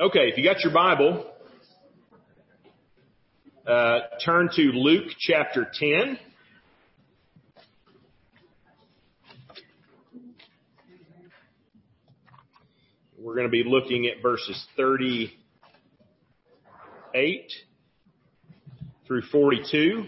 Okay, if you got your Bible, uh, turn to Luke chapter 10. We're going to be looking at verses 38 through 42.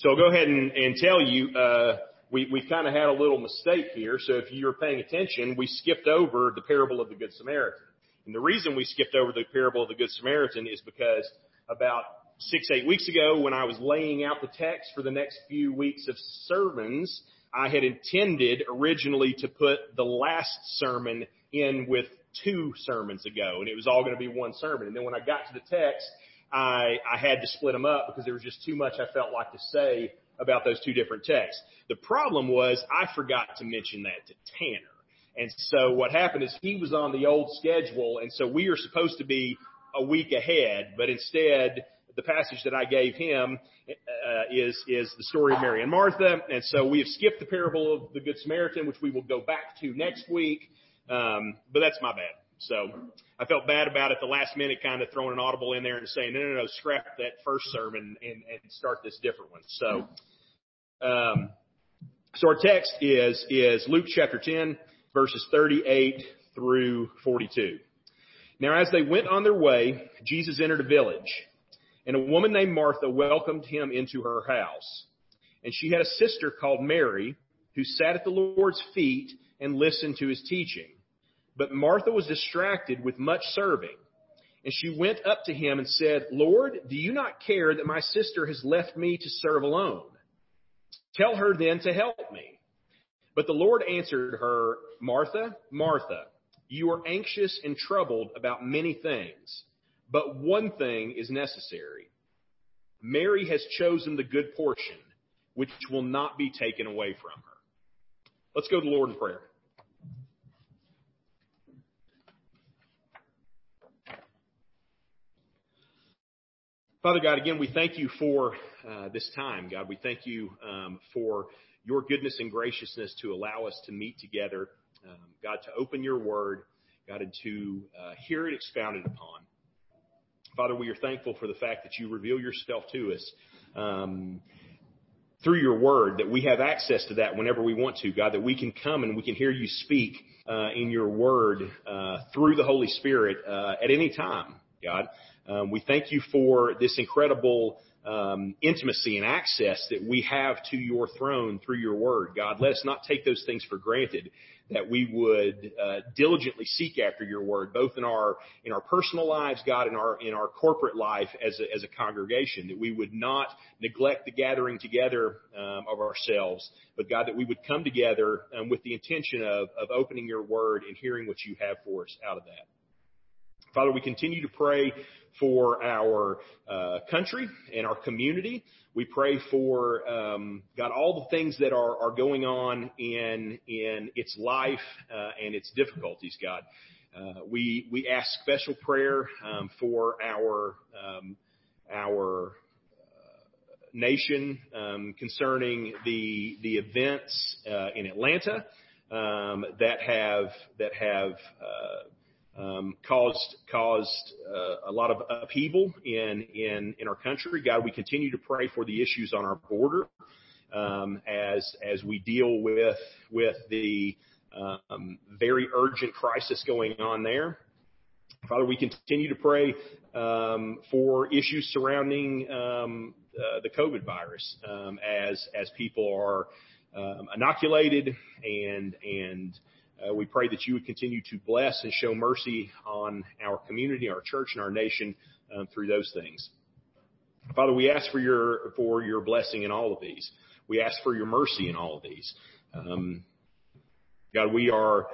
So I'll go ahead and, and tell you, uh, we, we kind of had a little mistake here. So if you're paying attention, we skipped over the parable of the Good Samaritan. And the reason we skipped over the parable of the Good Samaritan is because about six, eight weeks ago, when I was laying out the text for the next few weeks of sermons, I had intended originally to put the last sermon in with two sermons ago, and it was all going to be one sermon. And then when I got to the text, I, I had to split them up because there was just too much I felt like to say about those two different texts. The problem was I forgot to mention that to Tanner. And so what happened is he was on the old schedule, and so we are supposed to be a week ahead, but instead the passage that I gave him uh, is is the story of Mary and Martha, and so we have skipped the parable of the Good Samaritan, which we will go back to next week. Um, but that's my bad. So I felt bad about it the last minute, kind of throwing an audible in there and saying, no, no, no, scrap that first sermon and, and start this different one. So, um, so our text is is Luke chapter 10 verses 38 through 42. Now as they went on their way, Jesus entered a village, and a woman named Martha welcomed him into her house. And she had a sister called Mary, who sat at the Lord's feet and listened to his teaching. But Martha was distracted with much serving. And she went up to him and said, Lord, do you not care that my sister has left me to serve alone? Tell her then to help me. But the Lord answered her, Martha, Martha, you are anxious and troubled about many things, but one thing is necessary. Mary has chosen the good portion, which will not be taken away from her. Let's go to the Lord in prayer. Father God, again, we thank you for uh, this time, God. We thank you um, for your goodness and graciousness to allow us to meet together, um, God, to open your word, God, and to uh, hear it expounded upon. Father, we are thankful for the fact that you reveal yourself to us um, through your word, that we have access to that whenever we want to, God, that we can come and we can hear you speak uh, in your word uh, through the Holy Spirit uh, at any time, God. Um, we thank you for this incredible um, intimacy and access that we have to your throne through your word. God, let us not take those things for granted. That we would uh, diligently seek after your word, both in our in our personal lives, God, in our in our corporate life as a, as a congregation. That we would not neglect the gathering together um, of ourselves, but God, that we would come together um, with the intention of of opening your word and hearing what you have for us out of that. Father, we continue to pray for our uh, country and our community. We pray for um, God all the things that are, are going on in in its life uh, and its difficulties. God, uh, we we ask special prayer um, for our um, our uh, nation um, concerning the the events uh, in Atlanta um, that have that have uh, um, caused caused uh, a lot of upheaval in in in our country. God, we continue to pray for the issues on our border um, as as we deal with with the um, very urgent crisis going on there. Father, we continue to pray um, for issues surrounding um, uh, the COVID virus um, as as people are inoculated and and we pray that you would continue to bless and show mercy on our community, our church, and our nation um, through those things. Father, we ask for your for your blessing in all of these. We ask for your mercy in all of these. Um, God, we are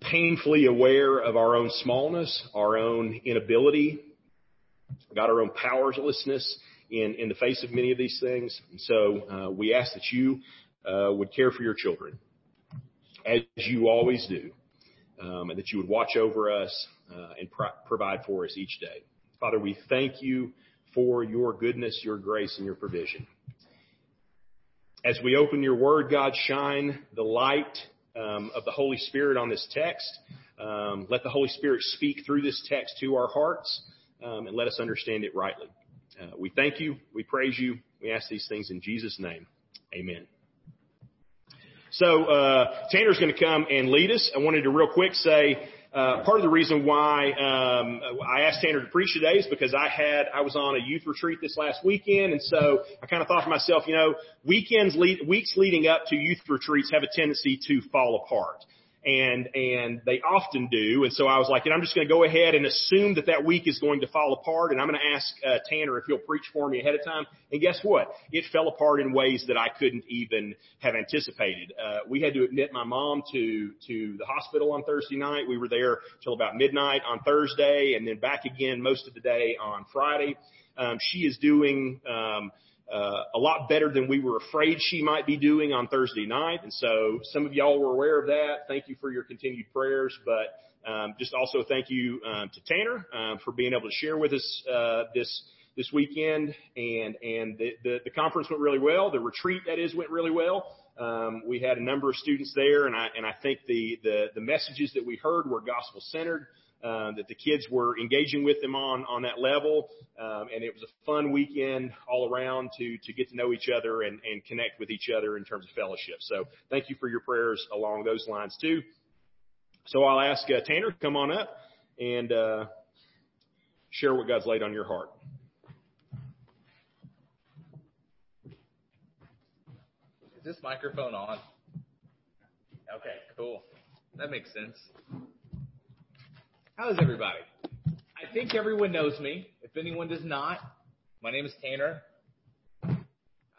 painfully aware of our own smallness, our own inability, God, our own powerlessness in, in the face of many of these things. And so uh, we ask that you uh, would care for your children as you always do, um, and that you would watch over us uh, and pro- provide for us each day. Father, we thank you for your goodness, your grace, and your provision. As we open your word, God, shine the light um, of the Holy Spirit on this text. Um, let the Holy Spirit speak through this text to our hearts um, and let us understand it rightly. Uh, we thank you. We praise you. We ask these things in Jesus' name. Amen. So uh, Tanner's going to come and lead us. I wanted to real quick say uh, part of the reason why um, I asked Tanner to preach today is because I had I was on a youth retreat this last weekend, and so I kind of thought to myself, you know, weekends lead, weeks leading up to youth retreats have a tendency to fall apart and and they often do. And so I was like, and I'm just going to go ahead and assume that that week is going to fall apart, and I'm going to ask uh, Tanner if he'll preach for me ahead of time. And guess what? It fell apart in ways that I couldn't even have anticipated. Uh, we had to admit my mom to to the hospital on Thursday night. We were there till about midnight on Thursday, and then back again most of the day on Friday. Um, she is doing. Um, uh, a lot better than we were afraid she might be doing on Thursday night. And so some of y'all were aware of that. Thank you for your continued prayers, but um, just also thank you um, to Tanner um, for being able to share with us uh, this this weekend. And and the, the, the conference went really well. The retreat that is went really well. Um, we had a number of students there, and I and I think the the, the messages that we heard were gospel centered uh, that the kids were engaging with them on on that level, um, and it was a fun weekend all around to to get to know each other and and connect with each other in terms of fellowship. So thank you for your prayers along those lines too. So I'll ask uh, Tanner to come on up and uh, share what God's laid on your heart. Is this microphone on? Okay, cool. That makes sense. How is everybody? I think everyone knows me. If anyone does not, my name is Tanner. Uh,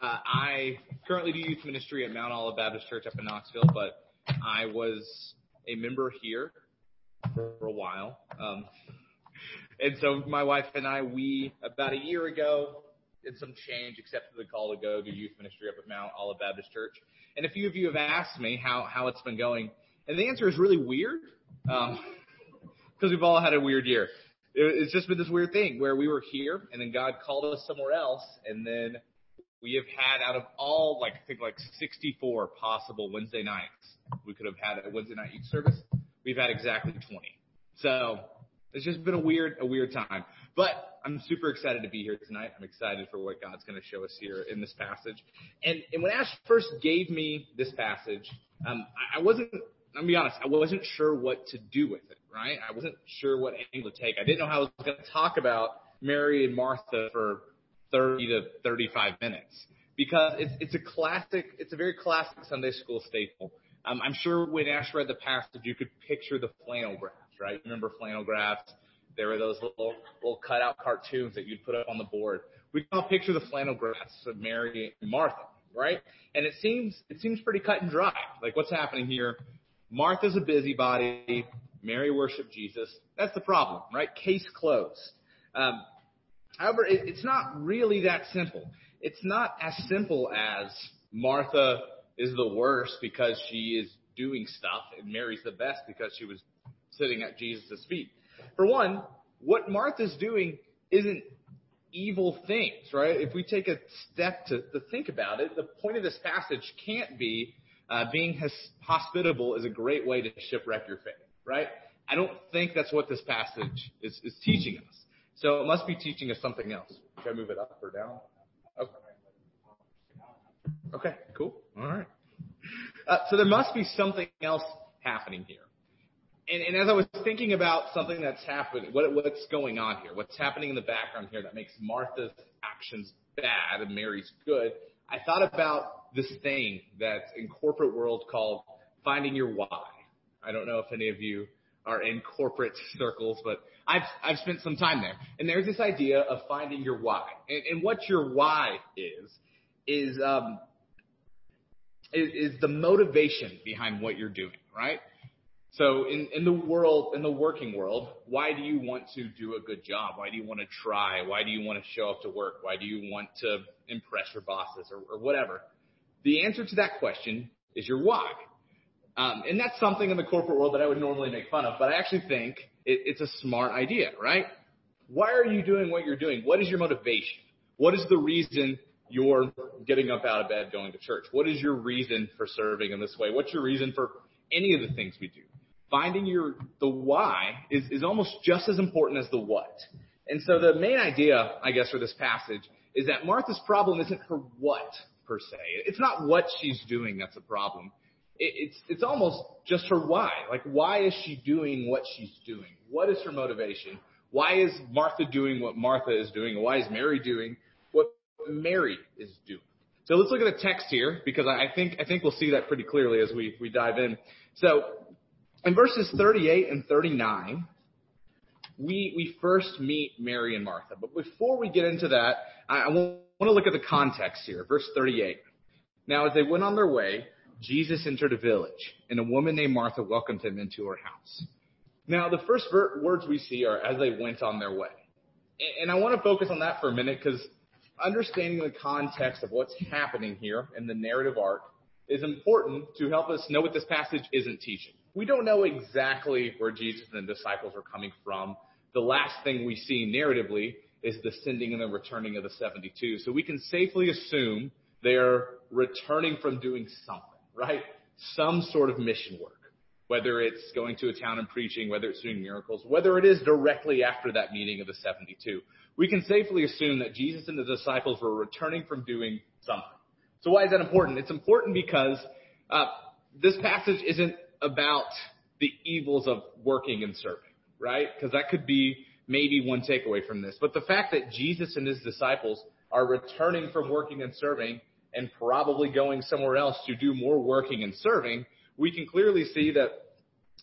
I currently do youth ministry at Mount Olive Baptist Church up in Knoxville, but I was a member here for a while. Um, and so my wife and I, we about a year ago did some change, accepted the call to go do youth ministry up at Mount Olive Baptist Church. And a few of you have asked me how how it's been going, and the answer is really weird. Um, because we've all had a weird year. It's just been this weird thing where we were here and then God called us somewhere else and then we have had out of all like I think like 64 possible Wednesday nights we could have had a Wednesday night youth service. We've had exactly 20. So it's just been a weird, a weird time. But I'm super excited to be here tonight. I'm excited for what God's going to show us here in this passage. And, and when Ash first gave me this passage, um, I, I wasn't, I'll be honest, I wasn't sure what to do with it right? I wasn't sure what angle to take. I didn't know how I was going to talk about Mary and Martha for 30 to 35 minutes because it's it's a classic, it's a very classic Sunday school staple. Um, I'm sure when Ash read the passage, you could picture the flannel graphs, right? Remember flannel graphs? There were those little little cutout cartoons that you'd put up on the board. We can all picture the flannel graphs of Mary and Martha, right? And it seems it seems pretty cut and dry. Like what's happening here? Martha's a busybody. Mary worshiped Jesus. That's the problem, right? Case closed. Um, however, it, it's not really that simple. It's not as simple as Martha is the worst because she is doing stuff and Mary's the best because she was sitting at Jesus' feet. For one, what Martha's doing isn't evil things, right? If we take a step to, to think about it, the point of this passage can't be uh, being hospitable is a great way to shipwreck your faith right? I don't think that's what this passage is, is teaching us. So it must be teaching us something else. Should I move it up or down? Okay. Okay, cool. All right. Uh, so there must be something else happening here. And, and as I was thinking about something that's happening, what, what's going on here, what's happening in the background here that makes Martha's actions bad and Mary's good, I thought about this thing that's in corporate world called finding your why. I don't know if any of you are in corporate circles, but I've I've spent some time there. And there's this idea of finding your why. And, and what your why is is um is, is the motivation behind what you're doing, right? So in, in the world, in the working world, why do you want to do a good job? Why do you want to try? Why do you want to show up to work? Why do you want to impress your bosses or, or whatever? The answer to that question is your why. Um, and that's something in the corporate world that I would normally make fun of, but I actually think it, it's a smart idea, right? Why are you doing what you're doing? What is your motivation? What is the reason you're getting up out of bed going to church? What is your reason for serving in this way? What's your reason for any of the things we do. Finding your the why is, is almost just as important as the what. And so the main idea, I guess, for this passage is that Martha's problem isn't her what per se. It's not what she's doing that's a problem. It, it's it's almost just her why. Like why is she doing what she's doing? What is her motivation? Why is Martha doing what Martha is doing? Why is Mary doing what Mary is doing? So let's look at the text here because I think I think we'll see that pretty clearly as we we dive in. So in verses 38 and 39, we we first meet Mary and Martha. But before we get into that, I, I want to look at the context here. Verse 38. Now, as they went on their way, Jesus entered a village, and a woman named Martha welcomed him into her house. Now, the first ver- words we see are as they went on their way. And, I want to focus on that for a minute because understanding the context of what's happening here in the narrative arc is important to help us know what this passage isn't teaching. We don't know exactly where Jesus and the disciples are coming from. The last thing we see narratively is the sending and the returning of the 72. So we can safely assume they're returning from doing something, right? Some sort of mission work. Whether it's going to a town and preaching, whether it's doing miracles, whether it is directly after that meeting of the 72. We can safely assume that Jesus and the disciples were returning from doing something. So why is that important? It's important because uh, this passage isn't about the evils of working and serving, right? Because that could be maybe one takeaway from this. But the fact that Jesus and his disciples are returning from working and serving and probably going somewhere else to do more working and serving, we can clearly see that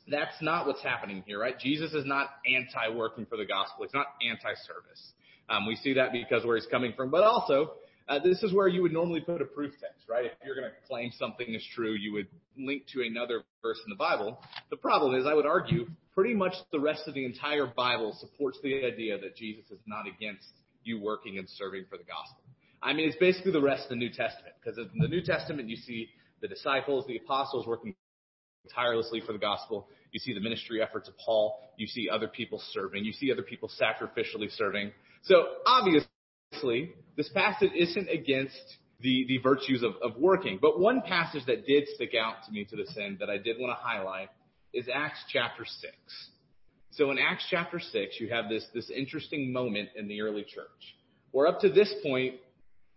that's not what's happening here, right? Jesus is not anti-working for the gospel. He's not anti-service. Um, we see that because where he's coming from, but also uh, this is where you would normally put a proof text, right? If you're going to claim something is true, you would link to another verse in the Bible. The problem is, I would argue, pretty much the rest of the entire Bible supports the idea that Jesus is not against you working and serving for the gospel. I mean, it's basically the rest of the New Testament, because in the New Testament, you see the disciples, the apostles working tirelessly for the gospel. You see the ministry efforts of Paul. You see other people serving. You see other people sacrificially serving. So obviously, this passage isn't against the, the virtues of, of working. But one passage that did stick out to me to this end that I did want to highlight is Acts chapter 6. So in Acts chapter 6, you have this, this interesting moment in the early church where up to this point,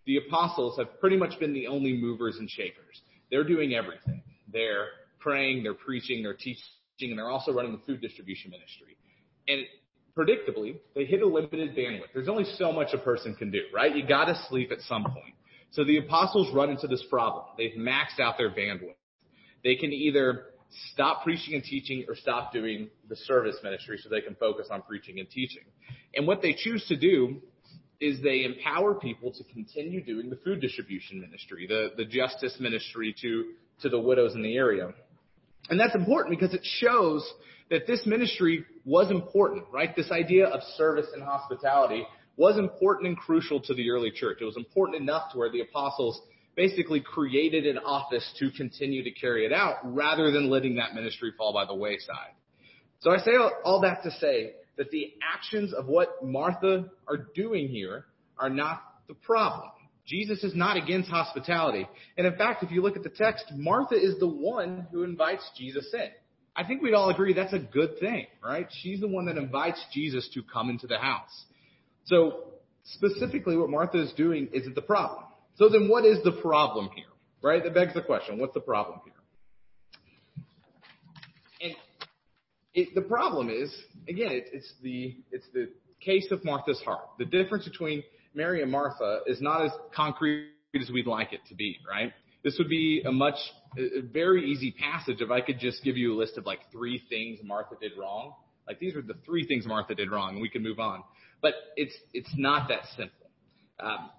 the apostles have pretty much been the only movers and shakers. They're doing everything. They're praying, they're preaching, they're teaching, and they're also running the food distribution ministry. And predictably, they hit a limited bandwidth. There's only so much a person can do, right? You gotta sleep at some point. So the apostles run into this problem. They've maxed out their bandwidth. They can either stop preaching and teaching or stop doing the service ministry so they can focus on preaching and teaching. And what they choose to do is they empower people to continue doing the food distribution ministry, the, the justice ministry to, to the widows in the area. And that's important because it shows that this ministry was important, right? This idea of service and hospitality was important and crucial to the early church. It was important enough to where the apostles basically created an office to continue to carry it out rather than letting that ministry fall by the wayside. So I say all that to say that the actions of what Martha are doing here are not the problem. Jesus is not against hospitality. And in fact, if you look at the text, Martha is the one who invites Jesus in. I think we'd all agree that's a good thing, right? She's the one that invites Jesus to come into the house. So specifically what Martha is doing isn't the problem. So then what is the problem here? Right? That begs the question, what's the problem here? And it, the problem is, again, it, it's the, it's the case of Martha's heart. The difference between Mary and Martha is not as concrete as we'd like it to be, right? This would be a much, a very easy passage if I could just give you a list of like three things Martha did wrong. Like these are the three things Martha did wrong, and we can move on. But it's it's not that simple. Um,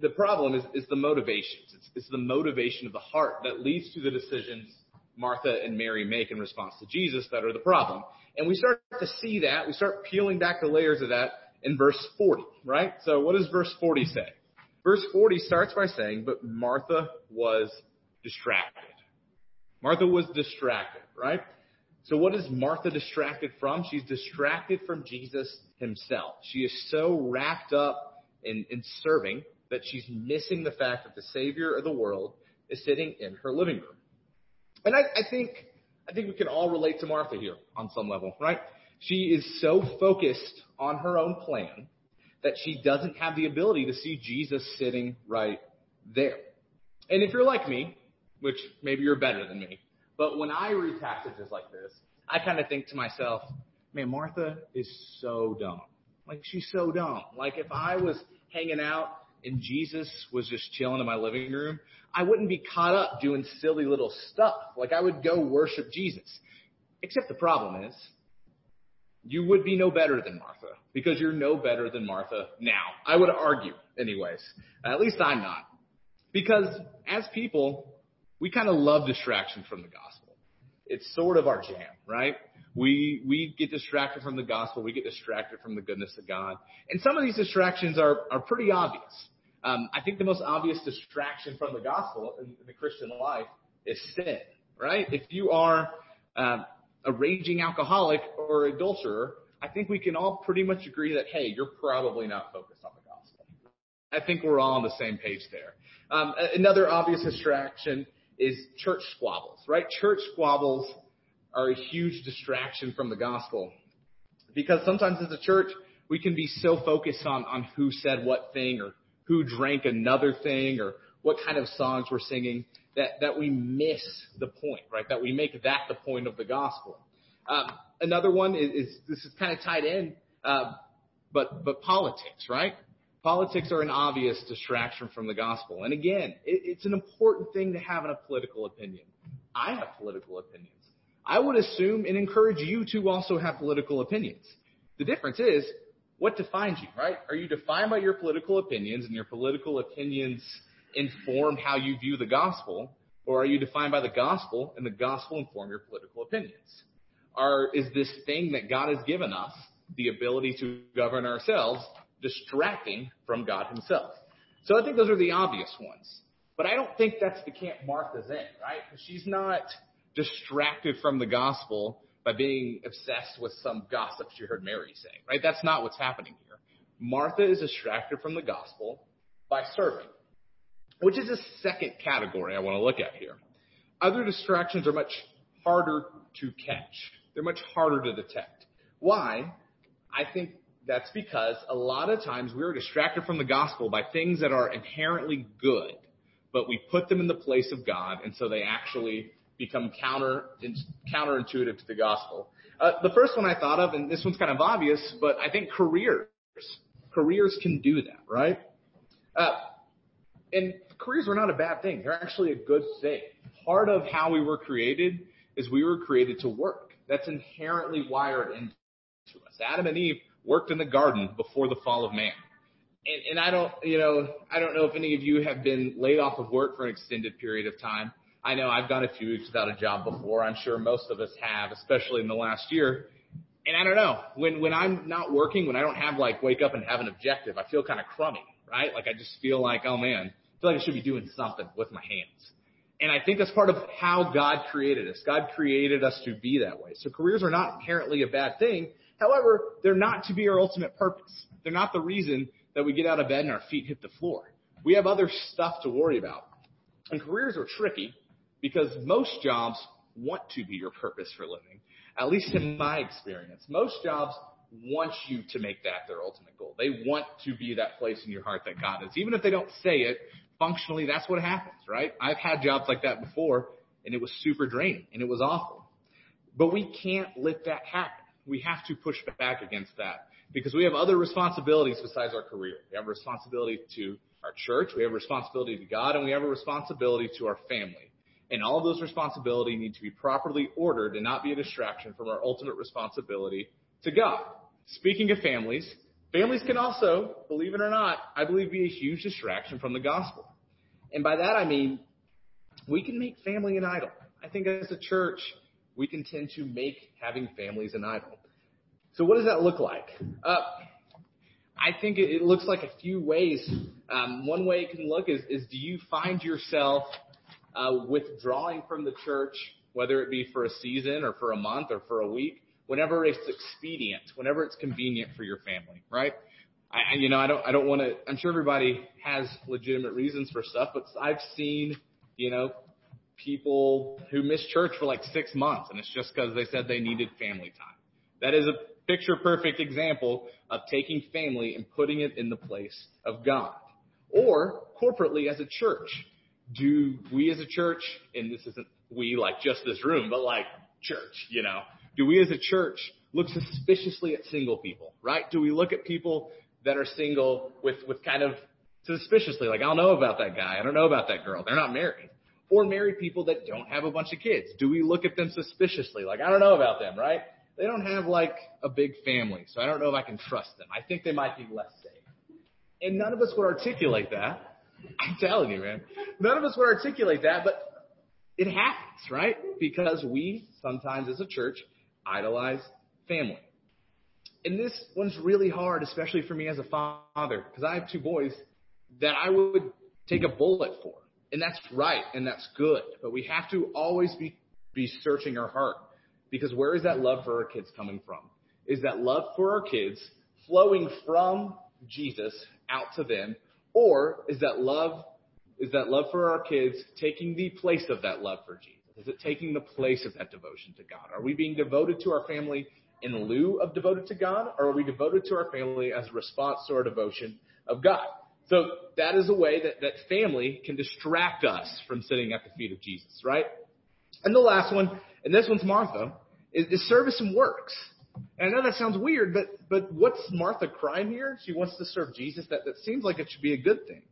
the problem is, is the motivations. It's, it's the motivation of the heart that leads to the decisions Martha and Mary make in response to Jesus that are the problem. And we start to see that. We start peeling back the layers of that in verse 40, right? So what does verse 40 say? Verse 40 starts by saying, but Martha was distracted. Martha was distracted, right? So what is Martha distracted from? She's distracted from Jesus himself. She is so wrapped up in, in serving that she's missing the fact that the Savior of the world is sitting in her living room. And I, I think I think we can all relate to Martha here on some level, right? She is so focused on her own plan that she doesn't have the ability to see Jesus sitting right there. And if you're like me, which maybe you're better than me, but when I read passages like this, I kind of think to myself, man, Martha is so dumb. Like she's so dumb. Like if I was hanging out and Jesus was just chilling in my living room, I wouldn't be caught up doing silly little stuff. Like I would go worship Jesus. Except the problem is, you would be no better than Martha because you're no better than Martha now. I would argue, anyways. At least I'm not. Because as people, we kind of love distraction from the gospel. It's sort of our jam, right? We, we get distracted from the gospel. We get distracted from the goodness of God. And some of these distractions are, are pretty obvious. Um, I think the most obvious distraction from the gospel in, in the Christian life is sin, right? If you are uh, a raging alcoholic or adulterer, I think we can all pretty much agree that, hey, you're probably not focused on the gospel. I think we're all on the same page there. Um, another obvious distraction is church squabbles, right? Church squabbles are a huge distraction from the gospel. Because sometimes as a church, we can be so focused on, on who said what thing or who drank another thing or what kind of songs we're singing that, that we miss the point, right? That we make that the point of the gospel. Um, another one is, is, this is kind of tied in, uh, but, but politics, right? Politics are an obvious distraction from the gospel. And again, it, it's an important thing to have a political opinion. I have political opinions. I would assume and encourage you to also have political opinions. The difference is what defines you, right? Are you defined by your political opinions and your political opinions inform how you view the gospel? Or are you defined by the gospel and the gospel inform your political opinions? Are, is this thing that God has given us, the ability to govern ourselves, distracting from God himself? So I think those are the obvious ones. But I don't think that's the camp Martha's in, right? She's not distracted from the gospel by being obsessed with some gossip she heard Mary saying, right? That's not what's happening here. Martha is distracted from the gospel by serving, which is a second category I want to look at here. Other distractions are much harder to catch. They're much harder to detect. Why? I think that's because a lot of times we're distracted from the gospel by things that are inherently good, but we put them in the place of God, and so they actually become counter counterintuitive to the gospel. Uh, the first one I thought of, and this one's kind of obvious, but I think careers. Careers can do that, right? Uh, and careers are not a bad thing. They're actually a good thing. Part of how we were created is we were created to work. That's inherently wired into us. Adam and Eve worked in the garden before the fall of man. And, and I don't, you know, I don't know if any of you have been laid off of work for an extended period of time. I know I've gone a few weeks without a job before. I'm sure most of us have, especially in the last year. And I don't know, when, when I'm not working, when I don't have like wake up and have an objective, I feel kind of crummy, right? Like I just feel like, oh man, I feel like I should be doing something with my hands. And I think that's part of how God created us. God created us to be that way. So careers are not inherently a bad thing. However, they're not to be our ultimate purpose. They're not the reason that we get out of bed and our feet hit the floor. We have other stuff to worry about. And careers are tricky because most jobs want to be your purpose for living. At least in my experience, most jobs want you to make that their ultimate goal. They want to be that place in your heart that God is. Even if they don't say it, functionally that's what happens, right? I've had jobs like that before and it was super draining and it was awful. But we can't let that happen. We have to push back against that because we have other responsibilities besides our career. We have a responsibility to our church, we have a responsibility to God, and we have a responsibility to our family. And all of those responsibilities need to be properly ordered and not be a distraction from our ultimate responsibility to God. Speaking of families, families can also, believe it or not, I believe be a huge distraction from the gospel. And by that I mean, we can make family an idol. I think as a church, we can tend to make having families an idol. So what does that look like? Uh, I think it, looks like a few ways. Um, one way it can look is, is do you find yourself Uh, withdrawing from the church, whether it be for a season or for a month or for a week, whenever it's expedient, whenever it's convenient for your family, right? I, you know, I don't, I don't want to, I'm sure everybody has legitimate reasons for stuff, but I've seen, you know, people who miss church for like six months and it's just because they said they needed family time. That is a picture perfect example of taking family and putting it in the place of God. Or corporately as a church, do we as a church, and this isn't we like just this room, but like church, you know, do we as a church look suspiciously at single people, right? Do we look at people that are single with, with kind of suspiciously, like, I don't know about that guy. I don't know about that girl. They're not married. Or married people that don't have a bunch of kids. Do we look at them suspiciously? Like, I don't know about them, right? They don't have like a big family, so I don't know if I can trust them. I think they might be less safe. And none of us would articulate that. I'm telling you, man. None of us would articulate that, but it happens, right? Because we sometimes as a church idolize family. And this one's really hard, especially for me as a father, because I have two boys that I would take a bullet for. And that's right and that's good. But we have to always be, be searching our heart. Because where is that love for our kids coming from? Is that love for our kids flowing from Jesus out to them? Or is that love, is that love for our kids taking the place of that love for Jesus? Is it taking the place of that devotion to God? Are we being devoted to our family in lieu of devoted to God? Or are we devoted to our family as a response to our devotion of God? So that is a way that, that family can distract us from sitting at the feet of Jesus, right? And the last one, and this one's Martha, is, is service and works. And I know that sounds weird, but but what's Martha crying here? She wants to serve Jesus. That that seems like it should be a good thing.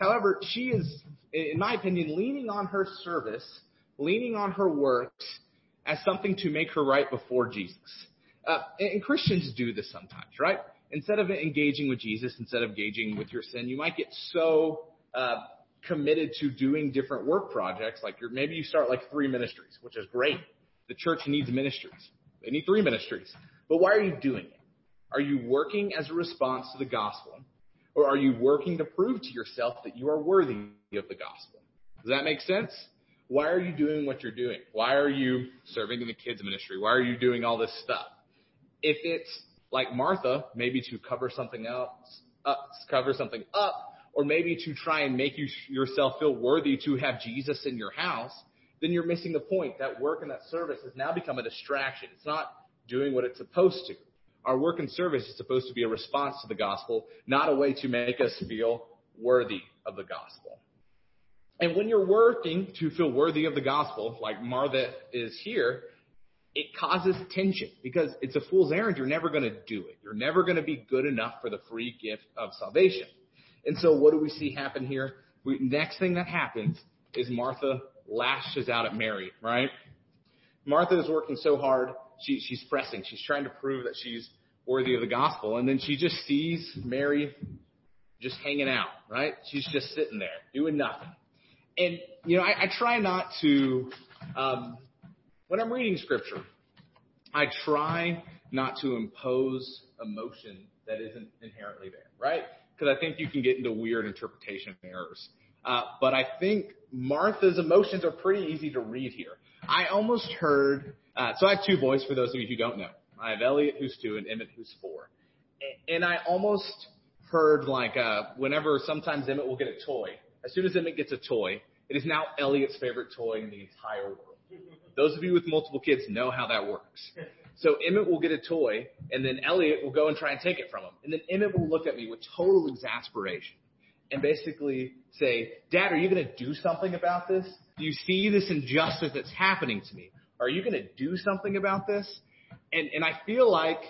However, she is, in my opinion, leaning on her service, leaning on her works as something to make her right before Jesus. Uh, and Christians do this sometimes, right? instead of engaging with Jesus, instead of engaging with your sin, you might get so uh, committed to doing different work projects. Like you're, maybe you start like three ministries, which is great. The church needs ministries. They need three ministries. But why are you doing it? Are you working as a response to the gospel? Or are you working to prove to yourself that you are worthy of the gospel? Does that make sense? Why are you doing what you're doing? Why are you serving in the kids ministry? Why are you doing all this stuff? If it's like Martha, maybe to cover something else, uh, cover something up, or maybe to try and make you yourself feel worthy to have Jesus in your house, then you're missing the point. That work and that service has now become a distraction. It's not doing what it's supposed to. Our work and service is supposed to be a response to the gospel, not a way to make us feel worthy of the gospel. And when you're working to feel worthy of the gospel, like Martha is here, it causes tension because it's a fool's errand. You're never going to do it. You're never going to be good enough for the free gift of salvation. And so what do we see happen here? We, next thing that happens is Martha lashes out at Mary, right? Martha is working so hard. She, she's pressing. She's trying to prove that she's worthy of the gospel. And then she just sees Mary just hanging out, right? She's just sitting there doing nothing. And, you know, I, I try not to, um, when I'm reading scripture, I try not to impose emotion that isn't inherently there, right? Because I think you can get into weird interpretation errors. Uh, but I think Martha's emotions are pretty easy to read here. I almost heard, so I have two boys for those of you who don't know. I have Elliot who's two and Emmett who's four. And I almost heard like, uh, whenever sometimes Emmett will get a toy, as soon as Emmett gets a toy, it is now Elliot's favorite toy in the entire world. Those of you with multiple kids know how that works. So Emmett will get a toy, and then Elliot will go and try and take it from him. And then Emmett will look at me with total exasperation and basically say, Dad, are you going to do something about this? Do you see this injustice that's happening to me? Are you going to do something about this? And, and I feel like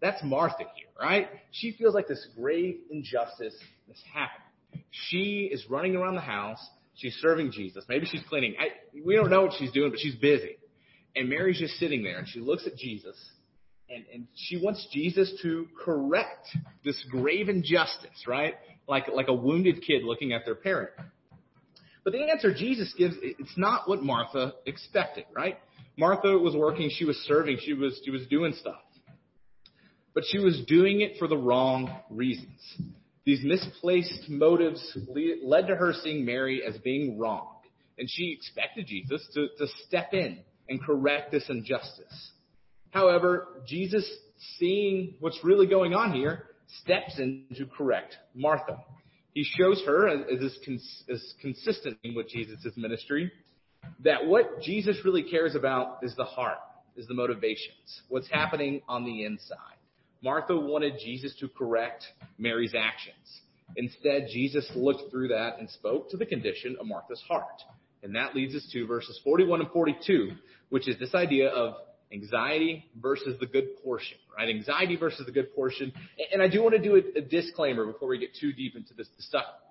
that's Martha here, right? She feels like this grave injustice has happened. She is running around the house She's serving Jesus. Maybe she's cleaning. I, we don't know what she's doing, but she's busy. And Mary's just sitting there and she looks at Jesus and, and she wants Jesus to correct this grave injustice, right? Like, like a wounded kid looking at their parent. But the answer Jesus gives, it's not what Martha expected, right? Martha was working, she was serving, she was, she was doing stuff. But she was doing it for the wrong reasons. These misplaced motives led to her seeing Mary as being wrong, and she expected Jesus to, to step in and correct this injustice. However, Jesus, seeing what's really going on here, steps in to correct Martha. He shows her, as is cons- as consistent with Jesus' ministry, that what Jesus really cares about is the heart, is the motivations, what's happening on the inside. Martha wanted Jesus to correct Mary's actions. Instead, Jesus looked through that and spoke to the condition of Martha's heart. And that leads us to verses 41 and 42, which is this idea of anxiety versus the good portion, right? Anxiety versus the good portion. And I do want to do a, disclaimer before we get too deep into this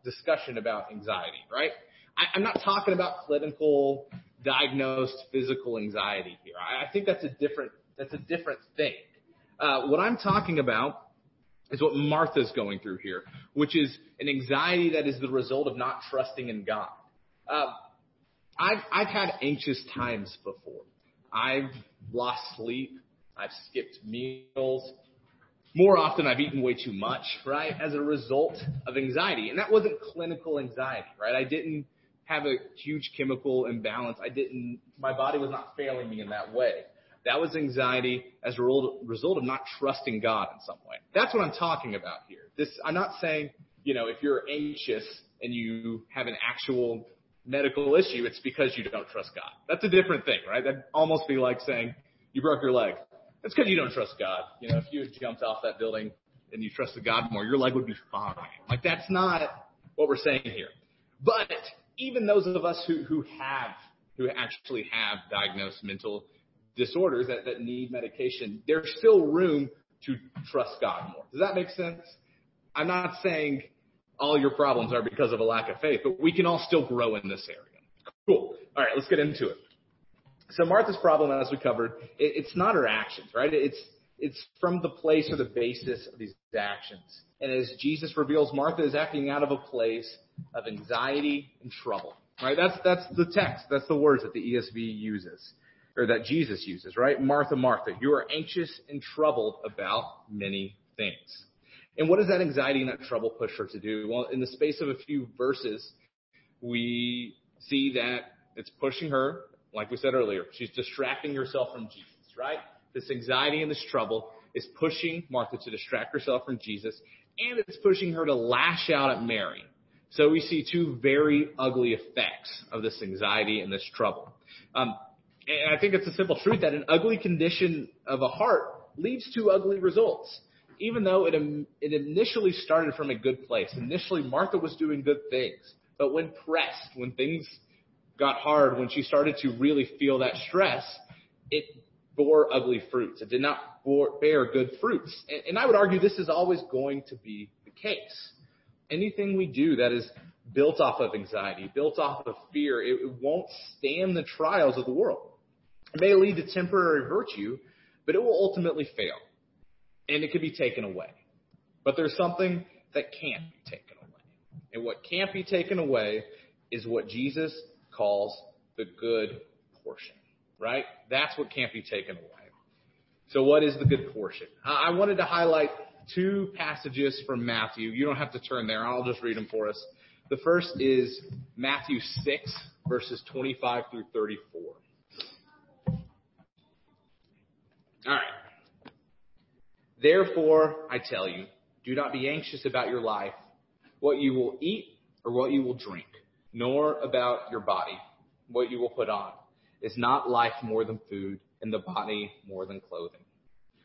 discussion about anxiety, right? I, am not talking about clinical, diagnosed physical anxiety here. I, I think that's a different that's a different thing. Uh, what I'm talking about is what Martha's going through here, which is an anxiety that is the result of not trusting in God. Uh, I've I've had anxious times before. I've lost sleep. I've skipped meals. More often, I've eaten way too much, right, as a result of anxiety. And that wasn't clinical anxiety, right? I didn't have a huge chemical imbalance. I didn't, my body was not failing me in that way. That was anxiety as a result of not trusting God in some way. That's what I'm talking about here. This, I'm not saying, you know, if you're anxious and you have an actual medical issue, it's because you don't trust God. That's a different thing, right? That'd almost be like saying you broke your leg. That's because you don't trust God. You know, if you had jumped off that building and you trusted God more, your leg would be fine. Like that's not what we're saying here. But even those of us who, who have, who actually have diagnosed mental disorders that, that need medication, there's still room to trust God more. Does that make sense? I'm not saying all your problems are because of a lack of faith, but we can all still grow in this area. Cool. All right, let's get into it. So Martha's problem, as we covered, it, it's not her actions, right? It's it's from the place or the basis of these actions. And as Jesus reveals, Martha is acting out of a place of anxiety and trouble. Right? That's that's the text. That's the words that the ESV uses, or that Jesus uses. Right? Martha, Martha, you are anxious and troubled about many things. And what does that anxiety and that trouble push her to do? Well, in the space of a few verses, we see that it's pushing her, like we said earlier, she's distracting herself from Jesus, right? This anxiety and this trouble is pushing Martha to distract herself from Jesus, and it's pushing her to lash out at Mary. So we see two very ugly effects of this anxiety and this trouble. Um, and I think it's a simple truth that an ugly condition of a heart leads to ugly results even though it, it initially started from a good place. Initially, Martha was doing good things. But when pressed, when things got hard, when she started to really feel that stress, it bore ugly fruits. It did not bear good fruits. And, and I would argue this is always going to be the case. Anything we do that is built off of anxiety, built off of fear, it, won't stand the trials of the world. It may lead to temporary virtue, but it will ultimately fail and it can be taken away. But there's something that can't be taken away. And what can't be taken away is what Jesus calls the good portion, right? That's what can't be taken away. So what is the good portion? I wanted to highlight two passages from Matthew. You don't have to turn there. I'll just read them for us. The first is Matthew 6 verses 25 through 34. All right. Therefore, I tell you, do not be anxious about your life, what you will eat or what you will drink, nor about your body, what you will put on. Is not life more than food, and the body more than clothing?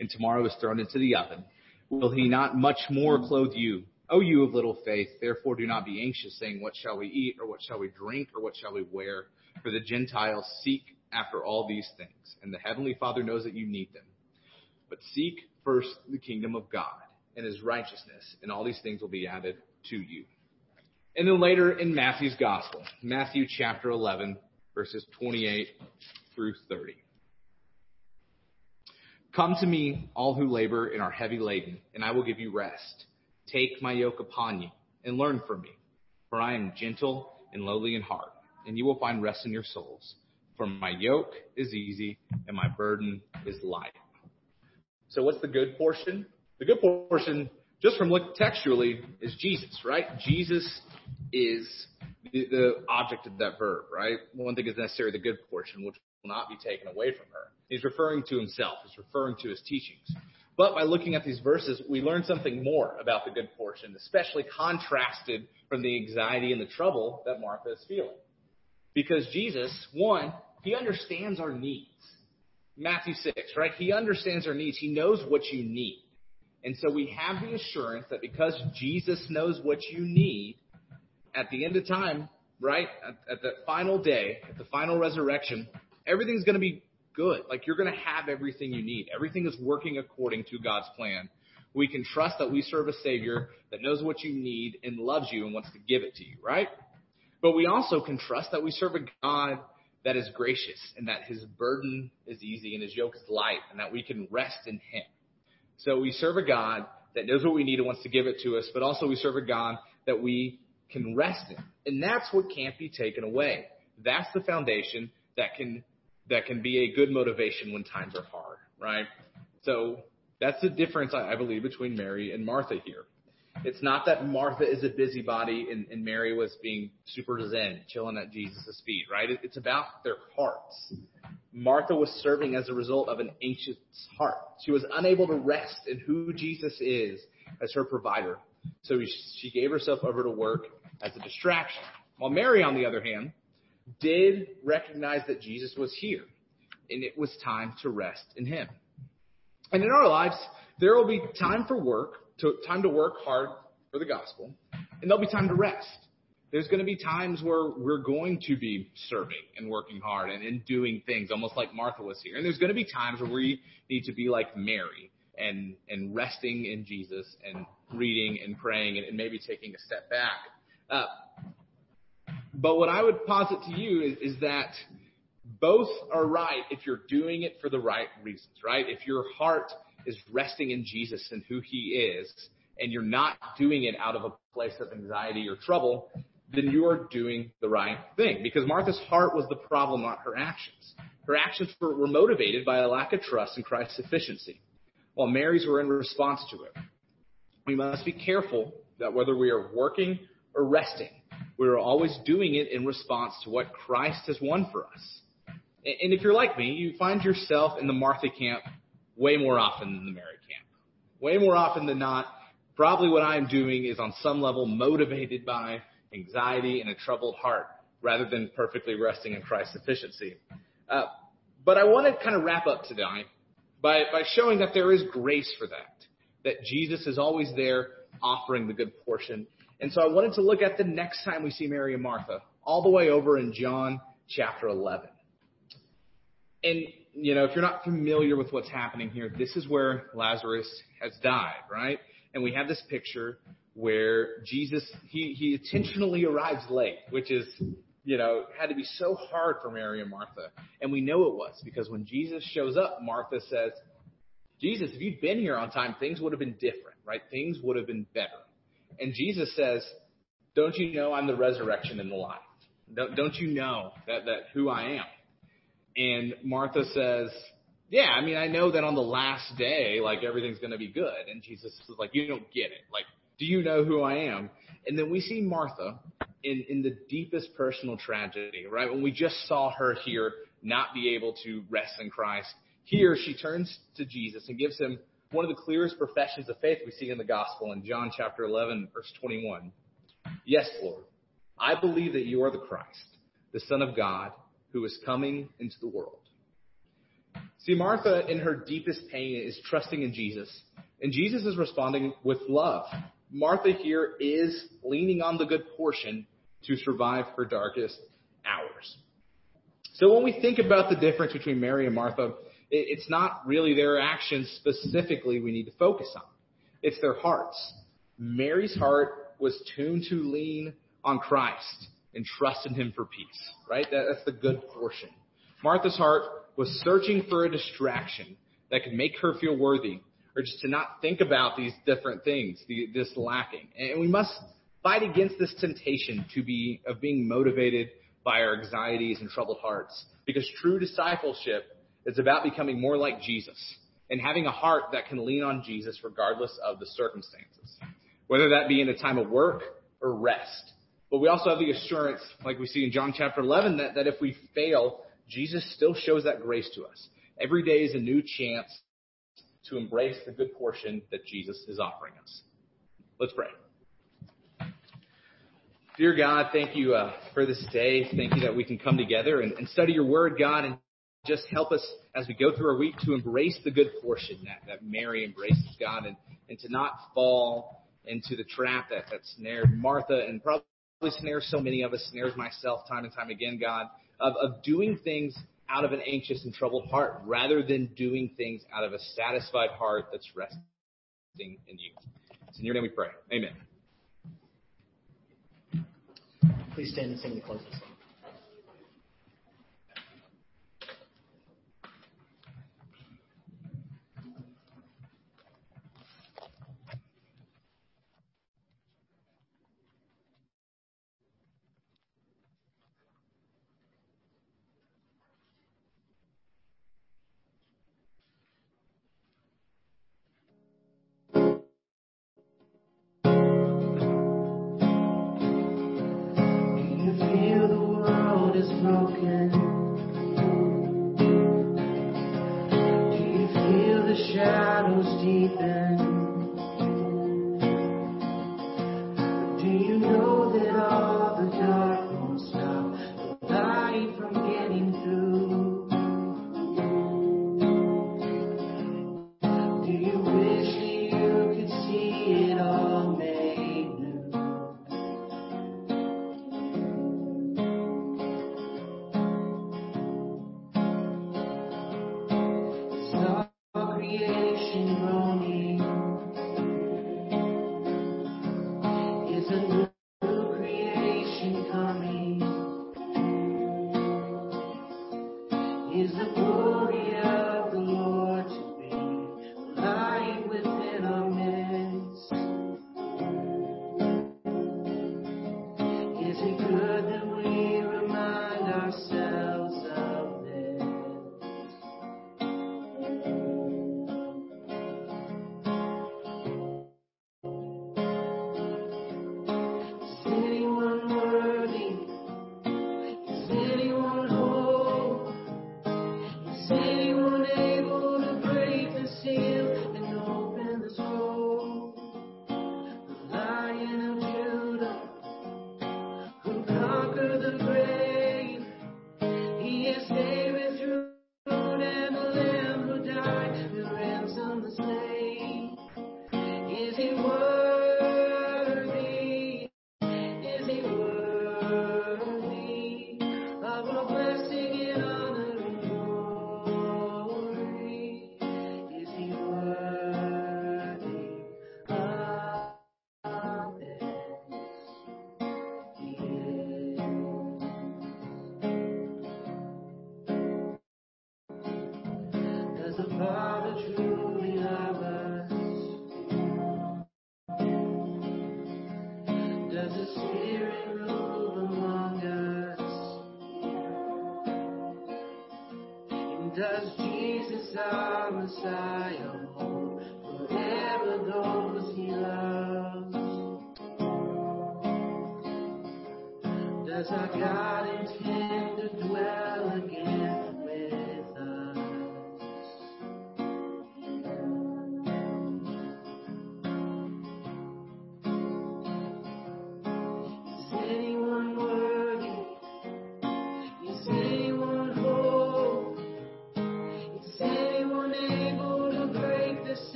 and tomorrow is thrown into the oven, will he not much more clothe you? O you of little faith, therefore do not be anxious, saying, What shall we eat, or what shall we drink, or what shall we wear? For the Gentiles seek after all these things, and the Heavenly Father knows that you need them. But seek first the kingdom of God and his righteousness, and all these things will be added to you. And then later in Matthew's gospel, Matthew chapter 11, verses 28 through 30. Come to me, all who labor and are heavy laden, and I will give you rest. Take my yoke upon you and learn from me, for I am gentle and lowly in heart, and you will find rest in your souls. For my yoke is easy and my burden is light. So what's the good portion? The good portion, just from look textually, is Jesus, right? Jesus is the, the object of that verb, right? One thing is necessary, the good portion, which will not be taken away from her. He's referring to himself. He's referring to his teachings. But by looking at these verses, we learn something more about the good portion, especially contrasted from the anxiety and the trouble that Martha is feeling. Because Jesus, one, he understands our needs. Matthew 6, right? He understands our needs. He knows what you need. And so we have the assurance that because Jesus knows what you need, at the end of time, right? At, at the final day, at the final resurrection, everything's going to be good. Like you're going to have everything you need. Everything is working according to God's plan. We can trust that we serve a Savior that knows what you need and loves you and wants to give it to you, right? But we also can trust that we serve a God that is gracious and that his burden is easy and his yoke is light and that we can rest in him. So we serve a God that knows what we need and wants to give it to us, but also we serve a God that we can rest in. And that's what can't be taken away. That's the foundation that can that can be a good motivation when times are hard, right? So that's the difference, I, believe, between Mary and Martha here. It's not that Martha is a busybody and, and Mary was being super zen, chilling at Jesus' feet, right? It, it's about their hearts. Martha was serving as a result of an anxious heart. She was unable to rest in who Jesus is as her provider. So she gave herself over to work as a distraction. While Mary, on the other hand, did recognize that Jesus was here and it was time to rest in him. And in our lives, there will be time for work, to, time to work hard for the gospel, and there'll be time to rest. There's going to be times where we're going to be serving and working hard and, and doing things almost like Martha was here. And there's going to be times where we need to be like Mary and, and resting in Jesus and reading and praying and, and maybe taking a step back. Uh, but what I would posit to you is, is that both are right if you're doing it for the right reasons, right? If your heart is resting in Jesus and who he is, and you're not doing it out of a place of anxiety or trouble, then you are doing the right thing. Because Martha's heart was the problem, not her actions. Her actions were, were motivated by a lack of trust in Christ's sufficiency, while Mary's were in response to it. We must be careful that whether we are working or resting, we are always doing it in response to what Christ has won for us. And if you're like me, you find yourself in the Martha camp way more often than the Mary camp. Way more often than not, probably what I'm doing is on some level motivated by anxiety and a troubled heart rather than perfectly resting in Christ's sufficiency. Uh, but I want to kind of wrap up today by, by showing that there is grace for that, that Jesus is always there offering the good portion and so I wanted to look at the next time we see Mary and Martha, all the way over in John chapter 11. And, you know, if you're not familiar with what's happening here, this is where Lazarus has died, right? And we have this picture where Jesus, he, he intentionally arrives late, which is, you know, had to be so hard for Mary and Martha. And we know it was because when Jesus shows up, Martha says, Jesus, if you'd been here on time, things would have been different, right? Things would have been better. And Jesus says, don't you know I'm the resurrection and the life? Don't, don't you know that, that who I am? And Martha says, yeah, I mean, I know that on the last day, like everything's going to be good. And Jesus is like, you don't get it. Like, do you know who I am? And then we see Martha in, in the deepest personal tragedy, right? When we just saw her here not be able to rest in Christ. Here she turns to Jesus and gives him one of the clearest professions of faith we see in the gospel in John chapter 11, verse 21. Yes, Lord, I believe that you are the Christ, the Son of God, who is coming into the world. See, Martha, in her deepest pain, is trusting in Jesus, and Jesus is responding with love. Martha here is leaning on the good portion to survive her darkest hours. So when we think about the difference between Mary and Martha, it's not really their actions specifically we need to focus on. It's their hearts. Mary's heart was tuned to lean on Christ and trust in him for peace, right? that's the good portion. Martha's heart was searching for a distraction that could make her feel worthy or just to not think about these different things, this lacking. And we must fight against this temptation to be, of being motivated by our anxieties and troubled hearts. Because true discipleship is about becoming more like Jesus and having a heart that can lean on Jesus regardless of the circumstances, whether that be in a time of work or rest. But we also have the assurance, like we see in John chapter 11, that, that if we fail, Jesus still shows that grace to us. Every day is a new chance to embrace the good portion that Jesus is offering us. Let's pray. Dear God, thank you uh, for this day. Thank you that we can come together and, and, study your word, God, and just help us as we go through our week to embrace the good portion that, that Mary embraces, God, and, and to not fall into the trap that, that snared Martha and probably snares so many of us, snares myself time and time again, God, of, of doing things out of an anxious and troubled heart rather than doing things out of a satisfied heart that's resting in you. It's in your name we pray. Amen. Please stand and sing the closing song. Of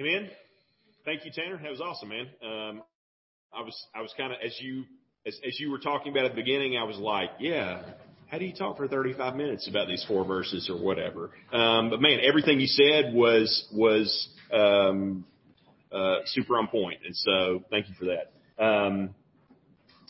Amen. Thank you, Tanner. That was awesome, man. Um, I was, I was kind of, as you, as, as you were talking about at the beginning, I was like, yeah, how do you talk for 35 minutes about these four verses or whatever? Um, but man, everything you said was, was, um, uh, super on point. And so thank you for that. Um,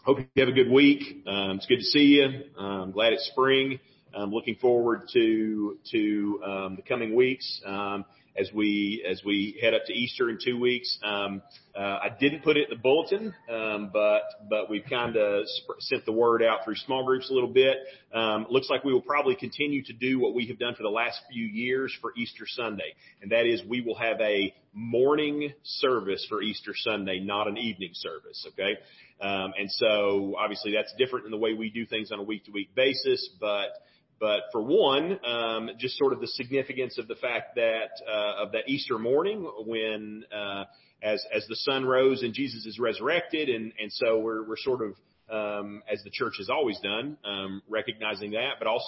hope you have a good week. Um, it's good to see you. I'm glad it's spring. I'm looking forward to, to, um, the coming weeks. Um, as we as we head up to Easter in two weeks. Um, uh, I didn't put it in the bulletin, um, but but we've kind of sent the word out through small groups a little bit. Um, looks like we will probably continue to do what we have done for the last few years for Easter Sunday, and that is we will have a morning service for Easter Sunday, not an evening service. Okay. Um, and so obviously that's different in the way we do things on a week to week basis, but but for one, um, just sort of the significance of the fact that uh, of that Easter morning when uh, as as the sun rose and Jesus is resurrected, and and so we're we're sort of um, as the church has always done, um, recognizing that, but also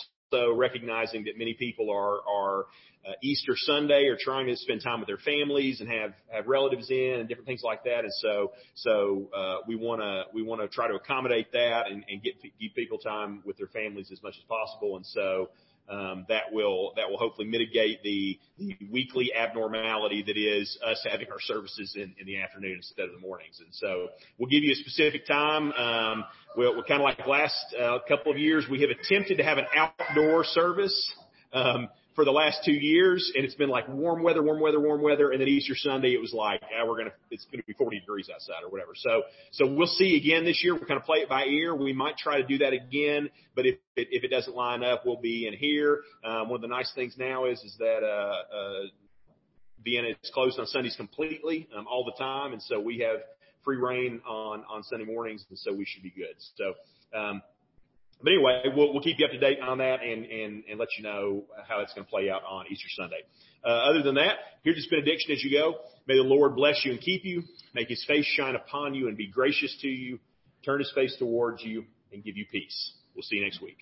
recognizing that many people are are uh, Easter Sunday or trying to spend time with their families and have have relatives in and different things like that. And so so uh, we want to we want to try to accommodate that and, and get give people time with their families as much as possible. And so. Um, that will that will hopefully mitigate the, the weekly abnormality that is us having our services in, in the afternoon instead of the mornings. And so we'll give you a specific time. Um, we'll, we're kind of like last uh, couple of years, we have attempted to have an outdoor service. Um, for the last two years, and it's been like warm weather, warm weather, warm weather, and then Easter Sunday it was like, yeah, we're gonna, it's gonna be 40 degrees outside or whatever. So, so we'll see again this year. We're gonna play it by ear. We might try to do that again, but if it, if it doesn't line up, we'll be in here. Um, one of the nice things now is is that uh, uh, Vienna is closed on Sundays completely um, all the time, and so we have free rein on on Sunday mornings, and so we should be good. So. Um, but anyway, we'll, we'll keep you up to date on that and, and, and let you know how it's going to play out on Easter Sunday. Uh, other than that, here's this benediction as you go. May the Lord bless you and keep you, make his face shine upon you and be gracious to you, turn his face towards you and give you peace. We'll see you next week.